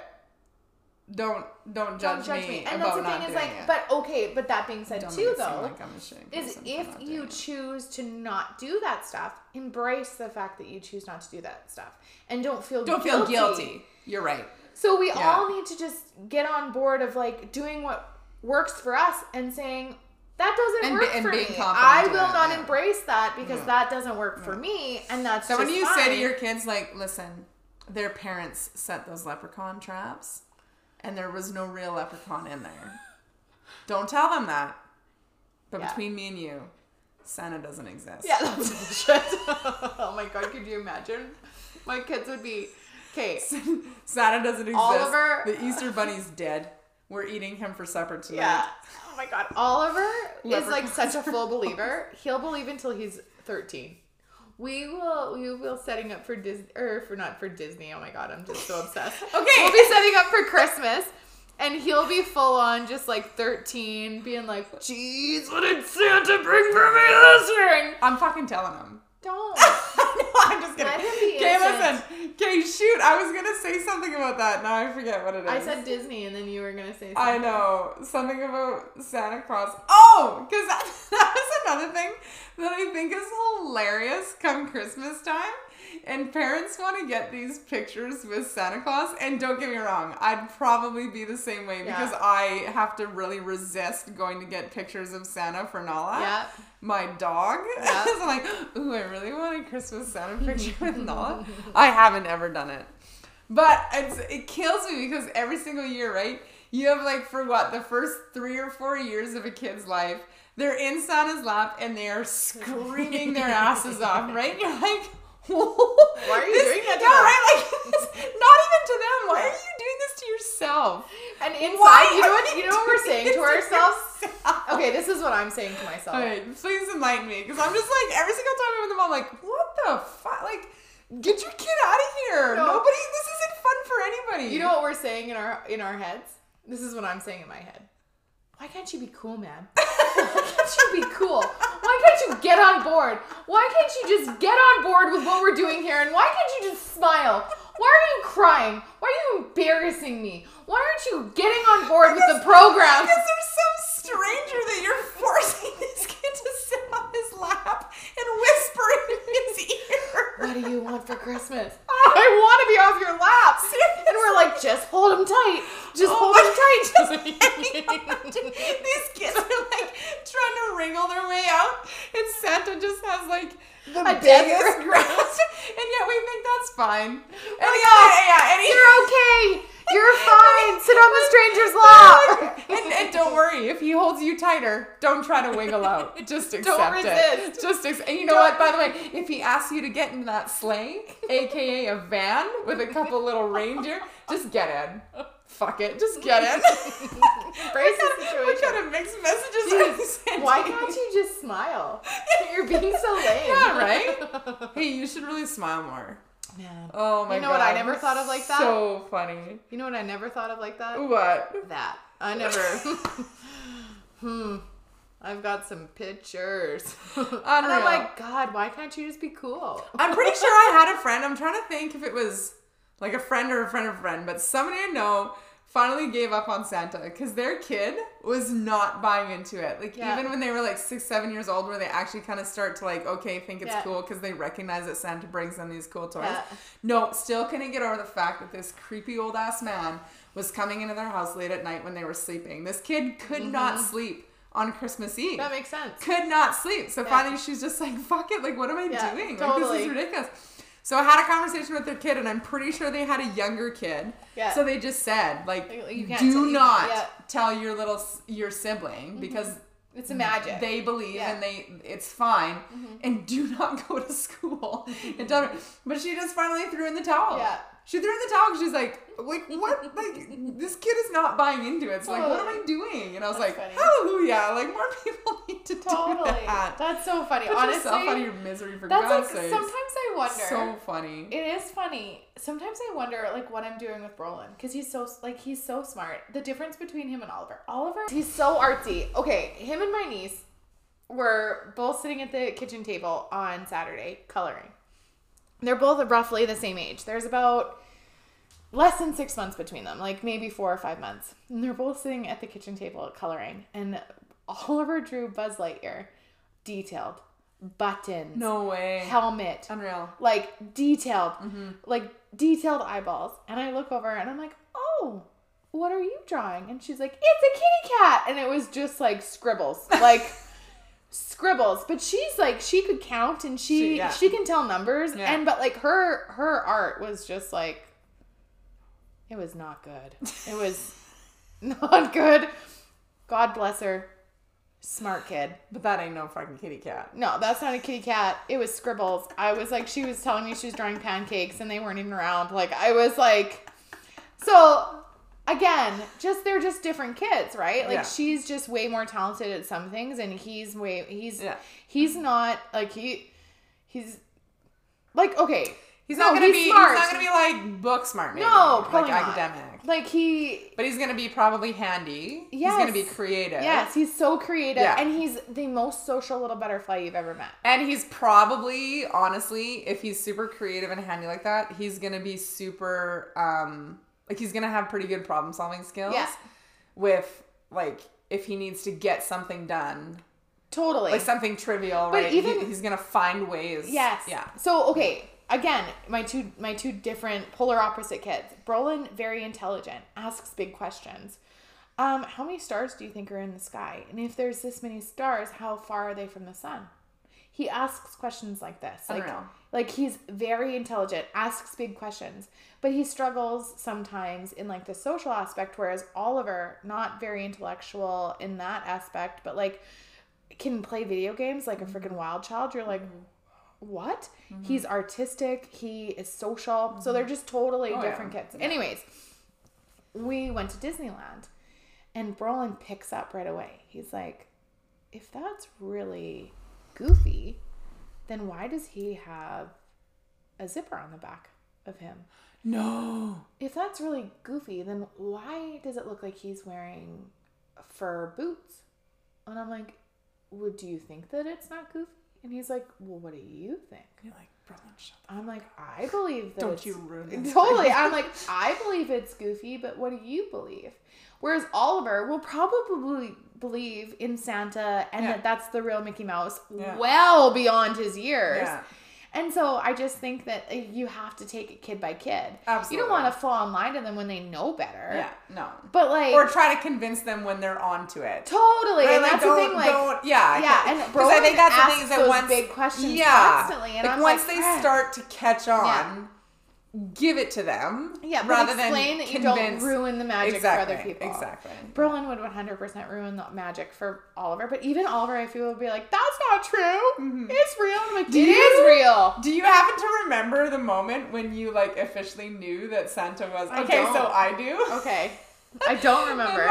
don't don't judge, don't judge me, me. And that's the thing is like, it. but okay, but that being said Don't too make it seem though, like I'm a shitty is if you choose to not do that stuff, embrace the fact that you choose not to do that stuff, and don't feel don't feel guilty. You're right. So we Yeah. all need to just get on board of like doing what works for us and saying that doesn't And work be- for me. I will not yeah. embrace that because Yeah. that doesn't work for me, and that's So when you say to your kids, like, listen, their parents set those leprechaun traps, and there was no real leprechaun in there. Don't tell them that. But Yeah. between me and you, Santa doesn't exist. Yeah, that's bullshit. oh my god, could you imagine? My kids would be okay. Santa doesn't exist. Oliver- The uh, Easter Bunny's dead. We're eating him for supper tonight. Yeah. Oh my god, Oliver is like such a full believer. He'll believe until he's thirteen. We will we will setting up for Disney or for not for Disney. Oh my god, I'm just so obsessed. Okay. We'll be setting up for Christmas. And he'll be full on just like 13, being like, Jeez, what did Santa bring for me this ring? I'm fucking telling him. Don't. I'm just kidding. Let him be Okay, listen. Okay, shoot. I was gonna say something about that. Now I forget what it is. I said Disney, and then you were gonna say something. I know something about Santa Claus. Oh, because that, that was another thing that I think is hilarious come Christmas time. And parents want to get these pictures with Santa Claus. And don't get me wrong, I'd probably be the same way because Yeah. I have to really resist going to get pictures of Santa for Nala, Yeah. My dog. Yeah. so I'm like, ooh, I really want a Christmas Santa picture with Nala. I haven't ever done it. But it's, it kills me because every single year, right? You have like for what the first three or four years of a kid's life, they're in Santa's lap and they are screaming their asses off, right? You're like, Why are you doing that to no, them? right? Like, not even to them. Why are you doing this to yourself? And inside, Why you know what? You know what we're saying to ourselves? yourself? Okay, this is what I'm saying to myself. Please enlighten me, because I'm just like every single time I'm with them, I'm like, what the fuck? Like, get your kid out of here. No. Nobody. This isn't fun for anybody. You know what we're saying in our in our heads? This is what I'm saying in my head. Why can't you be cool, man? Why can't you be cool? Why can't you get on board? Why can't you just get on board with what we're doing here? And why can't you just smile? Why are you crying? Why are you embarrassing me? Why aren't you getting on board with the program? Because there's some stranger that you're forcing this kid to sit on his lap and whisper in his ear. What do you want for Christmas? I want to be off your lap. And we're like, just hold him tight. Just Oh hold him tight. These kids are like trying to wriggle their way out, and Santa just has like the A biggest grasp, and yet we think that's fine. And yeah, yeah, and You're okay. You're fine. Sit on the stranger's lap. and, and don't worry, if he holds you tighter, don't try to wiggle out. Just accept it. resist. Just ex- and you know what? By the way, if he asks you to get in that sleigh, aka a van with a couple little reindeer, just get in. Fuck it, just get in. Brace the What kind of mixed messages are you sending? Why can't you just smile? You're being so lame. Yeah, right? Hey, you should really smile more. Man. Oh my god. You know what I never thought of like that? So funny. You know what I never thought of like that? What? That. I never. hmm. I've got some pictures. and I'm like, God, why can't you just be cool? I'm pretty sure I had a friend. I'm trying to think if it was like a friend or a friend of a friend, but somebody I know finally gave up on Santa because their kid was not buying into it. Like Yeah. even when they were like six, seven years old, where they actually kind of start to like, okay, think it's Yeah. cool because they recognize that Santa brings them these cool toys. Yeah. No, still couldn't get over the fact that this creepy old ass man was coming into their house late at night when they were sleeping. This kid could not mm-hmm. sleep on Christmas Eve Mm-hmm. That makes sense. could not sleep. So Yeah. finally, she's just like, "Fuck it! Like, what am I Yeah, doing? Like, this is ridiculous." So I had a conversation with their kid, and I'm pretty sure they had a younger kid. Yeah. So they just said, like, Like, you do you- not yeah. tell your little your sibling because It's a magic. they believe Yeah. Mm-hmm. and they it's fine, and do not go to school. and her. But she just finally threw in the towel. Yeah. She threw in the towel. She's like, like what? Like this kid is not buying into it. So like, what am I doing? And I was That's like, funny. hallelujah! Like more people need to totally. do that. That's so funny. Put Honestly, yourself out of your misery for that's God's like sake. sometimes I wonder. So funny. It is funny. Sometimes I wonder like what I'm doing with Brolin because he's so like he's so smart. The difference between him and Oliver. Oliver, he's so artsy. Okay, him and my niece were both sitting at the kitchen table on Saturday coloring. They're both roughly the same age. There's about less than six months between them, like maybe four or five months. And they're both sitting at the kitchen table coloring. And Oliver drew Buzz Lightyear, detailed, buttons, no way. helmet, Unreal. like detailed, mm-hmm. like detailed eyeballs. And I look over and I'm like, oh, what are you drawing? And she's like, it's a kitty cat. And it was just like scribbles, like scribbles. But she's like, she could count and she She- she, can tell numbers. Yeah. And but like her her art was just like, it was not good. It was not good. God bless her. Smart kid. But that ain't no fucking kitty cat. No, that's not a kitty cat. It was scribbles. I was like, she was telling me she was drawing pancakes and they weren't even around. Like, I was like, so again, just they're just different kids, right? Like, Yeah. she's just way more talented at some things and he's way, he's, Yeah. he's not like, he, he's like, okay. He's no, not gonna be. smart. He's not gonna be like book smart. Maybe, No, like probably not. academic. Like, he, But he's gonna be probably handy. He's gonna be creative. yes, he's so creative Yeah. and he's the most social little butterfly you've ever met. And he's probably, honestly, if he's super creative and handy like that, he's gonna be super, um, like he's gonna have pretty good problem solving skills. Yeah. With like, if he needs to get something done, Totally. like something trivial, But right? even- he, he's gonna find ways. Yes. Yeah. So okay, again, my two my two different polar opposite kids. Brolin, very intelligent, asks big questions. Um, how many stars do you think are in the sky? And if there's this many stars, how far are they from the sun? He asks questions like this. Like, like he's very intelligent, asks big questions, but he struggles sometimes in like the social aspect. Whereas Oliver, not very intellectual in that aspect, but like can play video games like a freaking wild child. You're like, what? Mm-hmm. He's artistic. He is social. So they're mm-hmm. just totally Oh, yeah. different kids. Anyways, we went to Disneyland, and Brolin picks up right away. He's like, if that's really goofy, then why does he have a zipper on the back of him? No. If that's really goofy, then why does it look like he's wearing fur boots? And I'm like, would do you think that it's not goofy? And he's like, well, what do you think? You're like, Brolin, shut I'm like, I believe that Don't you ruin this Totally. I'm like, I believe it's goofy, but what do you believe? Whereas Oliver will probably believe in Santa and Yeah. that that's the real Mickey Mouse Yeah. well beyond his years. Yeah. And so I just think that uh, you have to take it kid by kid. Absolutely. You don't want to fall in line to them when they know better. Yeah, no. But like Or try to convince them when they're onto it. totally, Right, and like, that's the thing. Like, don't- yeah, yeah, and 'cause I think that's the thing is that once big questions yeah, constantly, and like once like, they "Eh." start to catch on, Yeah. Give it to them. yeah, but rather explain than that you don't ruin the magic exactly, for other people. Exactly. Brolin would 100% ruin the magic for Oliver, but even Oliver, I feel, would be like, that's not true. It's real. I'm like, Mm-hmm. Do "It you- is real. Do you happen to remember the moment when you like officially knew that Santa was okay? So I do. Okay. I don't remember.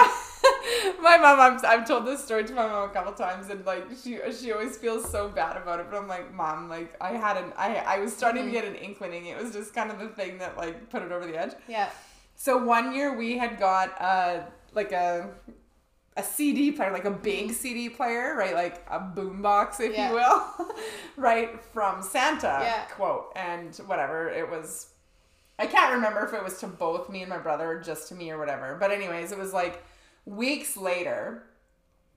my mom, I've, I've told this story to my mom a couple times, and like she she always feels so bad about it. But I'm like, mom, like I had an I I was starting Mm-hmm. to get an inkling. It was just kind of the thing that like put it over the edge. yeah. So one year we had got uh like a a CD player, like a big CD player, right? Like a boombox, if Yeah. you will, right? From Santa, Yeah. quote, and whatever. It was, I can't remember if it was to both me and my brother or just to me or whatever. But, anyways, it was like weeks later,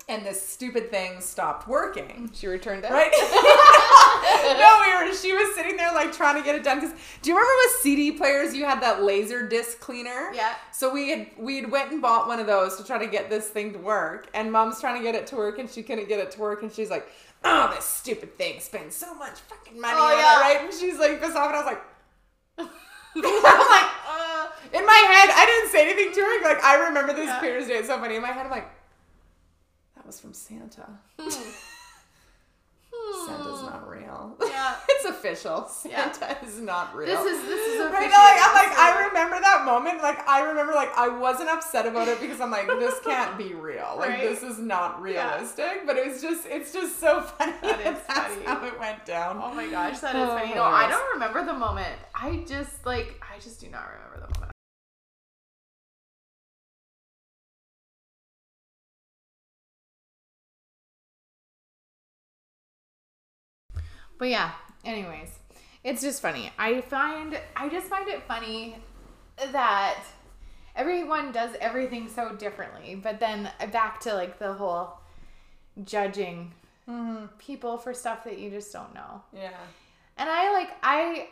and this stupid thing stopped working. She returned it. Right? no, we were. She was sitting there like trying to get it done. Because do you remember with CD players you had that laser disc cleaner? Yeah. So we had we had went and bought one of those to try to get this thing to work, and Mom's trying to get it to work, and she couldn't get it to work, and she's like, "Oh, this stupid thing spends so much fucking money Oh, on yeah. it, right?" And she's like pissed off, and I was like. I'm like, uh, in my head, I didn't say anything to her. Like, I remember this Yeah. as day. It's so funny. In my head, I'm like, that was from Santa. Santa's not hmm. real. Yeah. it's official. Yeah. Santa is not real. This is this is Right, officially no, like, I'm like, I remember that moment. Like, I remember, like, I wasn't upset about it because I'm like, this can't be real. Like, Right. this is not Yeah. realistic. But it was just, it's just so funny. That is that's funny. how it went down. Oh my gosh, that is Oh, funny. No, I don't remember the moment. I just like I just do not remember the moment. But yeah, anyways, it's just funny. I find I just find it funny that everyone does everything so differently. But then back to like the whole judging people for stuff that you just don't know. Yeah. And I like I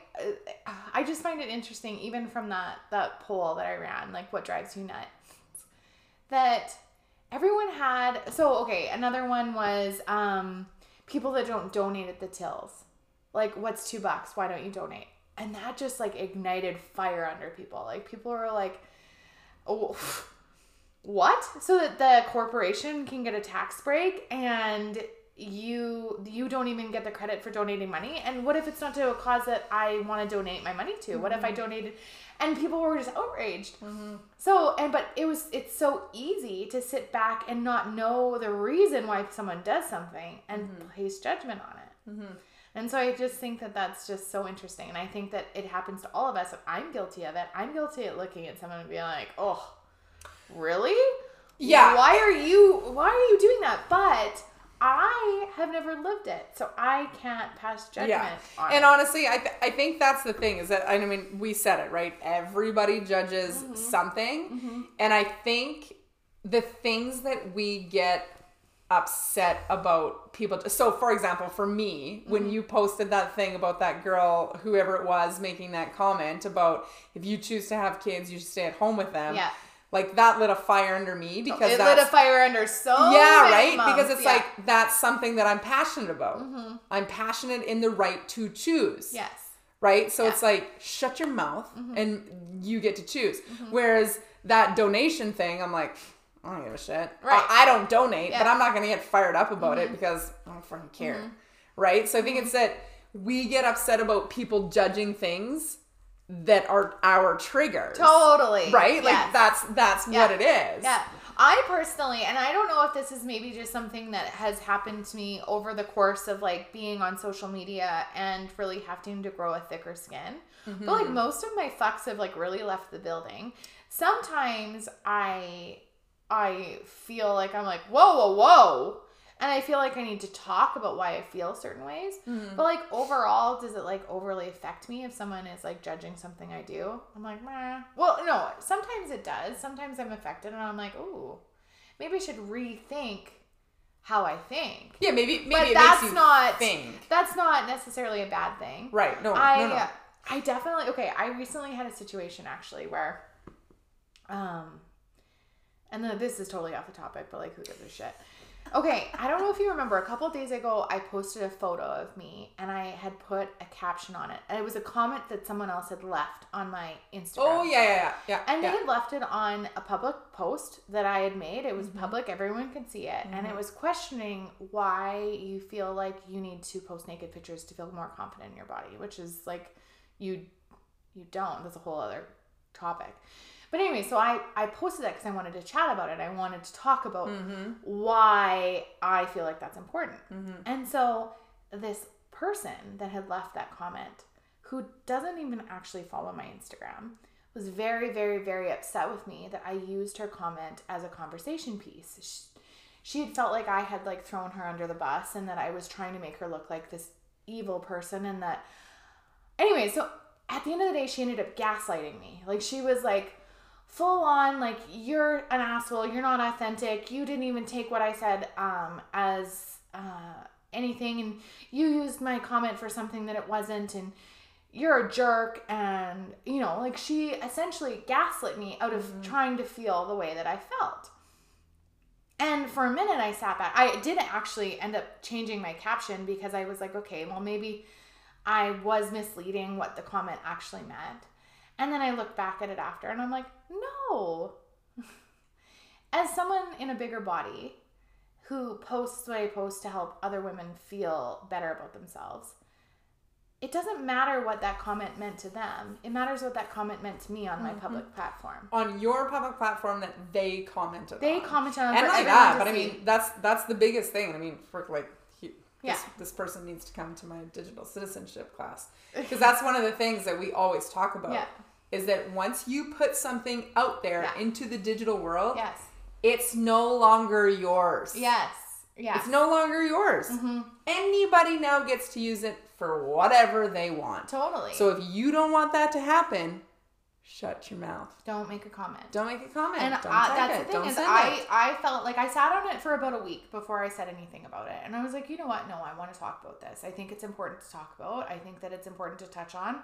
uh, I just find it interesting even from that that poll that I ran like what drives you nuts that everyone had so okay another one was um people that don't donate at the tills. Like what's 2 bucks? Why don't you donate? And that just like ignited fire under people. Like people were like oh what? So that the corporation can get a tax break and you you don't even get the credit for donating money. And what if it's not to a cause that i want to donate my money to? What if i mm-hmm. donated and people were just outraged mm-hmm. so and but it was it's so easy to sit back and not know the reason why someone does something and mm-hmm. place judgment on it mm-hmm. and so I just think that that's just so interesting. And I think that it happens to all of us. I'm guilty of it. I'm guilty at looking at someone and being like, oh, really? Yeah. Why are you, why are you doing that? But I have never lived it. So I can't pass judgment Yeah. on And it. honestly, I, th- I think that's the thing is that, I mean, we said it, right? Everybody judges Mm-hmm. something. And I think the things that we get upset about people. So, for example, for me, Mm-hmm. when you posted that thing about that girl, whoever it was, making that comment about if you choose to have kids, you should stay at home with them. Yeah. Like that lit a fire under me because it lit a fire under so yeah, right? Because it's Yeah. like that's something that I'm passionate about. I'm passionate in the right to choose. yes. Right? So Yeah. Mm-hmm. it's like shut your mouth and you get to choose. Whereas that donation thing, I'm like, I don't give a shit. Right. I, I don't donate, but Yeah. Mm-hmm. I'm not gonna get fired up about it because I don't fucking care. Right? So I think it's that we get upset about people judging things that are our triggers. Totally. Right? Like Yes. that's that's Yeah. what it is. Yeah. I personally, and I don't know if this is maybe just something that has happened to me over the course of like being on social media and really having to grow a thicker skin. But like mm-hmm. most of my fucks have like really left the building. Sometimes I I feel like I'm like, whoa, whoa, whoa. And I feel like I need to talk about why I feel certain ways. But like overall, does it like overly affect me if someone is like judging something I do? I'm like, meh. Well, no, sometimes it does. Sometimes I'm affected and I'm like, ooh, maybe I should rethink how I think. Yeah, maybe maybe But that's not think. that's not necessarily a bad thing. Right. No, I no, no. I definitely okay. I recently had a situation actually where, um, and then this is totally off the topic, but like who gives a shit? Okay, I don't know if you remember. A couple of days ago, I posted a photo of me, and I had put a caption on it, and it was a comment that someone else had left on my Instagram. Oh yeah, yeah, yeah. yeah And yeah. they had left it on a public post that I had made. It was Mm-hmm. public, everyone could see it. And it was questioning why you feel like you need to post naked pictures to feel more confident in your body, which is like you you don't. That's a whole other topic. But anyway, so I, I posted that because I wanted to chat about it. I wanted to talk about Mm-hmm. why I feel like that's important. And so this person that had left that comment, who doesn't even actually follow my Instagram, was very, very, very upset with me that I used her comment as a conversation piece. She, she had felt like I had like thrown her under the bus and that I was trying to make her look like this evil person and that anyway, so at the end of the day, she ended up gaslighting me. Like she was like full on like you're an asshole. You're not authentic. You didn't even take what I said um, as uh, anything, and you used my comment for something that it wasn't, and you're a jerk. And you know, like she essentially gaslit me out of trying to feel the way that I felt. And for a minute, I sat back. I didn't actually end up changing my caption because I was like, okay, well, maybe I was misleading what the comment actually meant. And then I look back at it after and I'm like, no. As someone in a bigger body who posts what I post to help other women feel better about themselves, it doesn't matter what that comment meant to them. It matters what that comment meant to me on my mm-hmm. public platform. on your public platform that they commented on. They on. commented on and for like that but i see. mean that's that's the biggest thing i mean for like he, Yeah. this, this person needs to come to my digital citizenship class because that's one of the things that we always talk about Yeah. Is that once you put something out there Yeah. into the digital world Yes. it's no longer yours Yes. Yes. it's no longer yours Mhm. anybody now gets to use it for whatever they want Totally. so if you don't want that to happen shut your mouth don't make a comment. don't make a comment And don't type that's it. the thing don't is, I it. I felt like I sat on it for about a week before I said anything about it, and I was like, you know what? No, I want to talk about this. I think it's important to talk about. I think that it's important to touch on,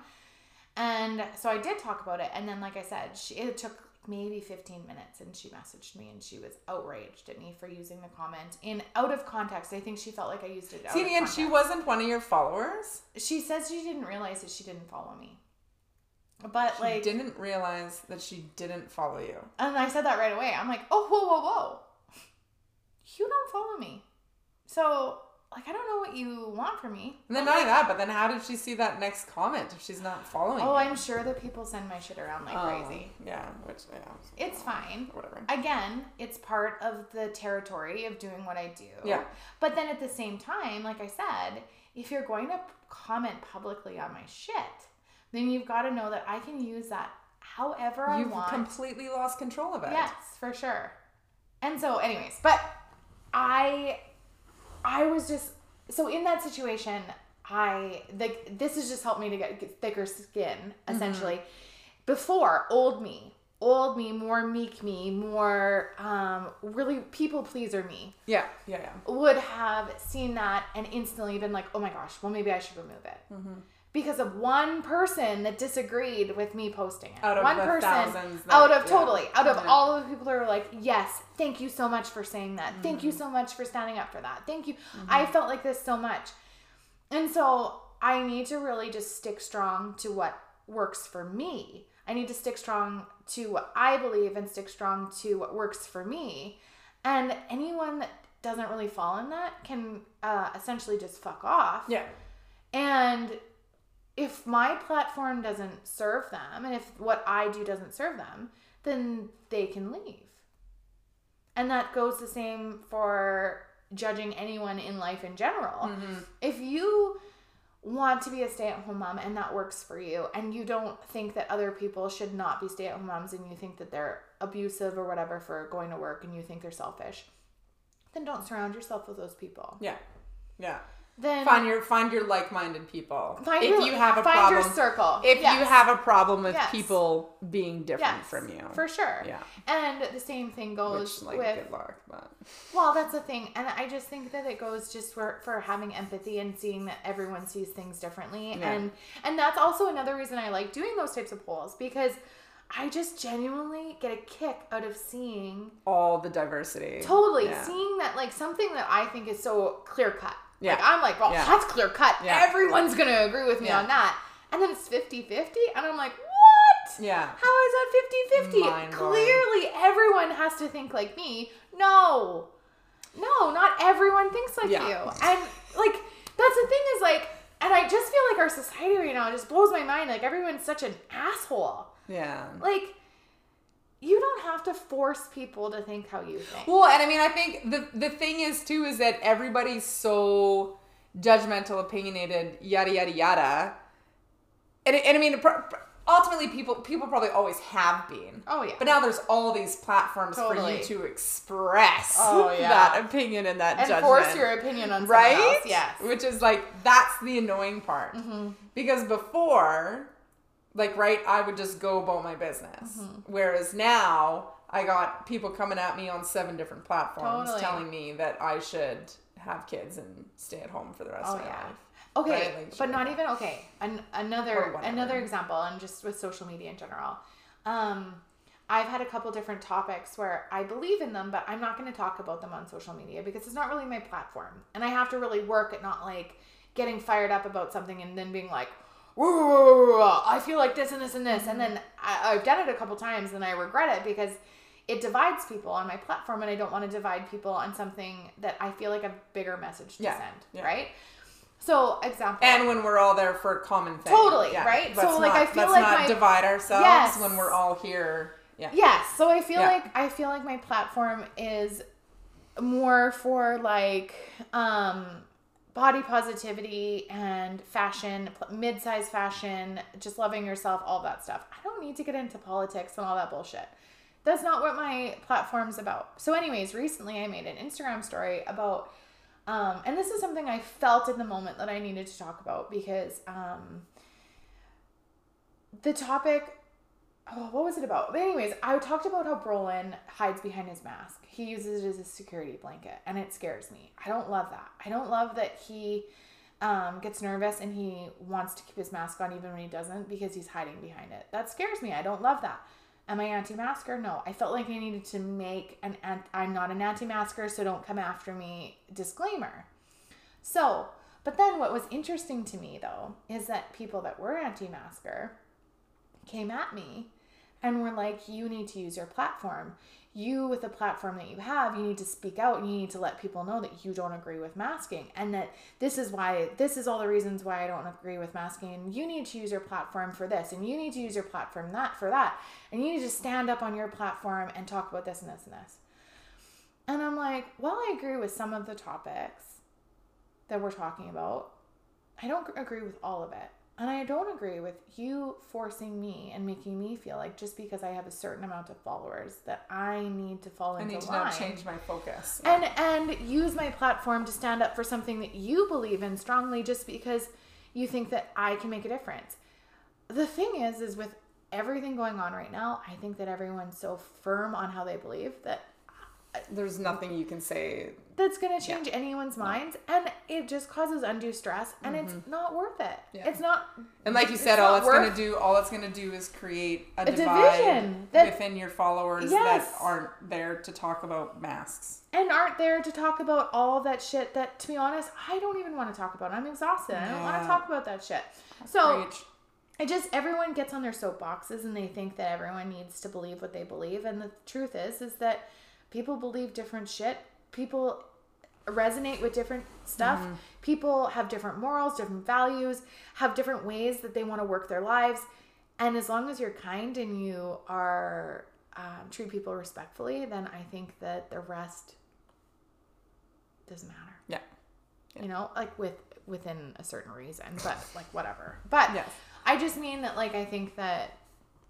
and so I did talk about it. And then, like I said, she, it took maybe 15 minutes, and she messaged me, and she was outraged at me for using the comment in out of context. I think she felt like I used it. Out See, of and she wasn't one of your followers. She says she didn't realize that she didn't follow me, but She like didn't realize that she didn't follow you. And I said that right away. I'm like, oh, whoa, whoa, whoa. You don't follow me. So, like, I don't know what you want from me. And then not only that, but then how did she see that next comment if she's not following Oh, you? I'm sure that people send my shit around like Oh, crazy. Yeah, which yeah. It's fine. Whatever. Again, it's part of the territory of doing what I do. Yeah. But then at the same time, like I said, if you're going to comment publicly on my shit, then you've got to know that I can use that however I You've want. completely lost control of it. Yes, for sure. And so, anyways, but I, I was just so in that situation. I like this has just helped me to get, get thicker skin. Essentially, before old me, old me, more meek me, more um, really people pleaser me Yeah, yeah, yeah. would have seen that and instantly been like, oh my gosh, well maybe I should remove it. Mm-hmm. Because of one person that disagreed with me posting it. Out of one person thousands that- out of yeah. totally out of Yeah. all of the people who were like, yes, thank you so much for saying that. Thank Mm-hmm. you so much for standing up for that. Thank you. I felt like this so much. And so I need to really just stick strong to what works for me. I need to stick strong to what I believe and stick strong to what works for me. And anyone that doesn't really fall in that can uh, essentially just fuck off. Yeah. And if my platform doesn't serve them and if what I do doesn't serve them, then they can leave. And that goes the same for judging anyone in life in general. Mm-hmm. If you want to be a stay at home mom and that works for you, and you don't think that other people should not be stay at home moms and you think that they're abusive or whatever for going to work and you think they're selfish, then don't surround yourself with those people. Yeah. Yeah. Then Find your find your like minded people. Find if your- you have a find problem, your circle. If Yes. you have a problem with Yes. people being different yes, from you, For sure. Yeah. And the same thing goes which like with good luck, but Well, that's the thing, and I just think that it goes just for for having empathy and seeing that everyone sees things differently, Yeah. and and that's also another reason I like doing those types of polls because I just genuinely get a kick out of seeing all the diversity. totally Yeah. seeing that like something that I think is so clear cut. Like Yeah. I'm like, well, Yeah. that's clear cut. Yeah. Everyone's gonna agree with me Yeah. on that, and then it's 50-50, and I'm like, what? Yeah. How is that 50 50? Clearly, everyone has to think like me. No. No, not everyone thinks like Yeah. you. And, like, that's the thing is, like, and I just feel like our society right now just blows my mind. Like, everyone's such an asshole. Yeah. Like, you don't have to force people to think how you think. Well, and I mean, I think the the thing is too is that everybody's so judgmental, opinionated, yada yada yada, and, and I mean, ultimately, people people probably always have been. Oh, yeah. But now there's all these platforms for you to express Oh, yeah. that opinion and that and judgment. force your opinion on right? else. Yes. Which is like that's the annoying part. Mm-hmm. Because before, like right, I would just go about my business. Mm-hmm. Whereas now I got people coming at me on seven different platforms Totally. telling me that I should have kids and stay at home for the rest Oh of my yeah. life. Okay, Right, like, but not even okay. An- another another example, and just with social media in general. Um, I've had a couple different topics where I believe in them, but I'm not going to talk about them on social media because it's not really my platform, and I have to really work at not like getting fired up about something and then being like, "Whoa, whoa, whoa, whoa, whoa, I feel like this and this and this, and then I, I've done it a couple times and I regret it because it divides people on my platform, and I don't want to divide people on something that I feel like a bigger message to Yeah, send, yeah. right? So, example. And when we're all there for a common thing. Totally, right? Let's So, like, not- I feel let's like not my- divide ourselves Yes. when we're all here. Yeah. Yes, so I feel Yeah. like I feel like my platform is more for like um body positivity and fashion, mid-size fashion, just loving yourself, all that stuff. I don't need to get into politics and all that bullshit. That's not what my platform's about. So anyways, recently I made an Instagram story about um and this is something I felt in the moment that I needed to talk about because um the topic oh, what was it about? But anyways, I talked about how Brolin hides behind his mask. He uses it as a security blanket, and it scares me. I don't love that. I don't love that he um, gets nervous and he wants to keep his mask on even when he doesn't because he's hiding behind it. That scares me. I don't love that. Am I anti-masker? No. I felt like I needed to make an I'm not an anti-masker, so don't come after me disclaimer. So, but then what was interesting to me though is that people that were anti-masker came at me and we're like, you need to use your platform. You, with the platform that you have, you need to speak out and you need to let people know that you don't agree with masking and that this is why, this is all the reasons why I don't agree with masking. And you need to use your platform for this and you need to use your platform that for that. And you need to stand up on your platform and talk about this and this and this. And I'm like, well, I agree with some of the topics that we're talking about. I don't agree with all of it. And I don't agree with you forcing me and making me feel like just because I have a certain amount of followers that I need to fall I into need to line now change my focus. and and use my platform to stand up for something that you believe in strongly just because you think that I can make a difference. The thing is is with everything going on right now, I think that everyone's so firm on how they believe that There's nothing you can say. that's going to change anyone's minds and it just causes undue stress and it's not worth it. Mm-hmm. Yeah. It's not And like you It's said, all it's going to do, all it's going to do is create a, A divide division that- within your followers Yes. that aren't there to talk about masks. and aren't there to talk about all that shit that to be honest, I don't even want to talk about. I'm exhausted. I don't want to talk about that shit. So Preach. I just everyone gets on their soapboxes and they think that everyone needs to believe what they believe and the truth is is that people believe different shit. People resonate with different stuff. Mm-hmm. People have different morals, different values, have different ways that they want to work their lives. And as long as you're kind and you are um, treat people respectfully, then I think that the rest doesn't matter. Yeah. You know, like with within a certain reason, but like whatever. But Yes. I just mean that like I think that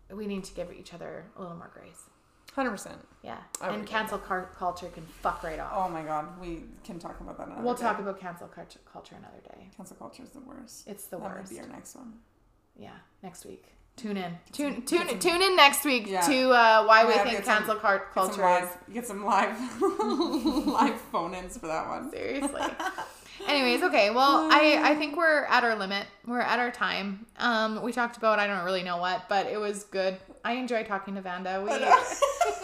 we need to give each other a little more grace. Hundred percent. Yeah. I and cancel car- culture can fuck right off. Oh my god, we can talk about that. Another we'll day. talk about cancel culture, another day. cancel culture is the worst. It's the that worst. would be our next one. Yeah, next week. Tune in. Tune tune some- tune in next week Yeah. to uh, why we think get some- cancel car- Get some culture live, get some live, live phone-ins for that one. Seriously. Anyways, okay. Well, I I think we're at our limit. We're at our time. Um, we talked about I don't really know what, but it was good. I enjoy talking to Vanda. We.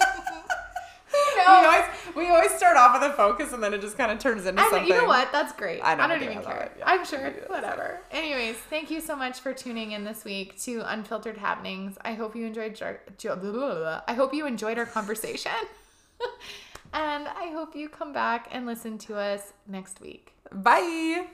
We always we always start off with a focus and then it just kind of turns into I something. you know what? That's great. I I, don't even care. yeah. I'm sure. I do, that's Whatever. Anyways, thank you so much for tuning in this week to Unfiltered Happenings. I hope you enjoyed. I hope you enjoyed our conversation, and I hope you come back and listen to us next week. Bye.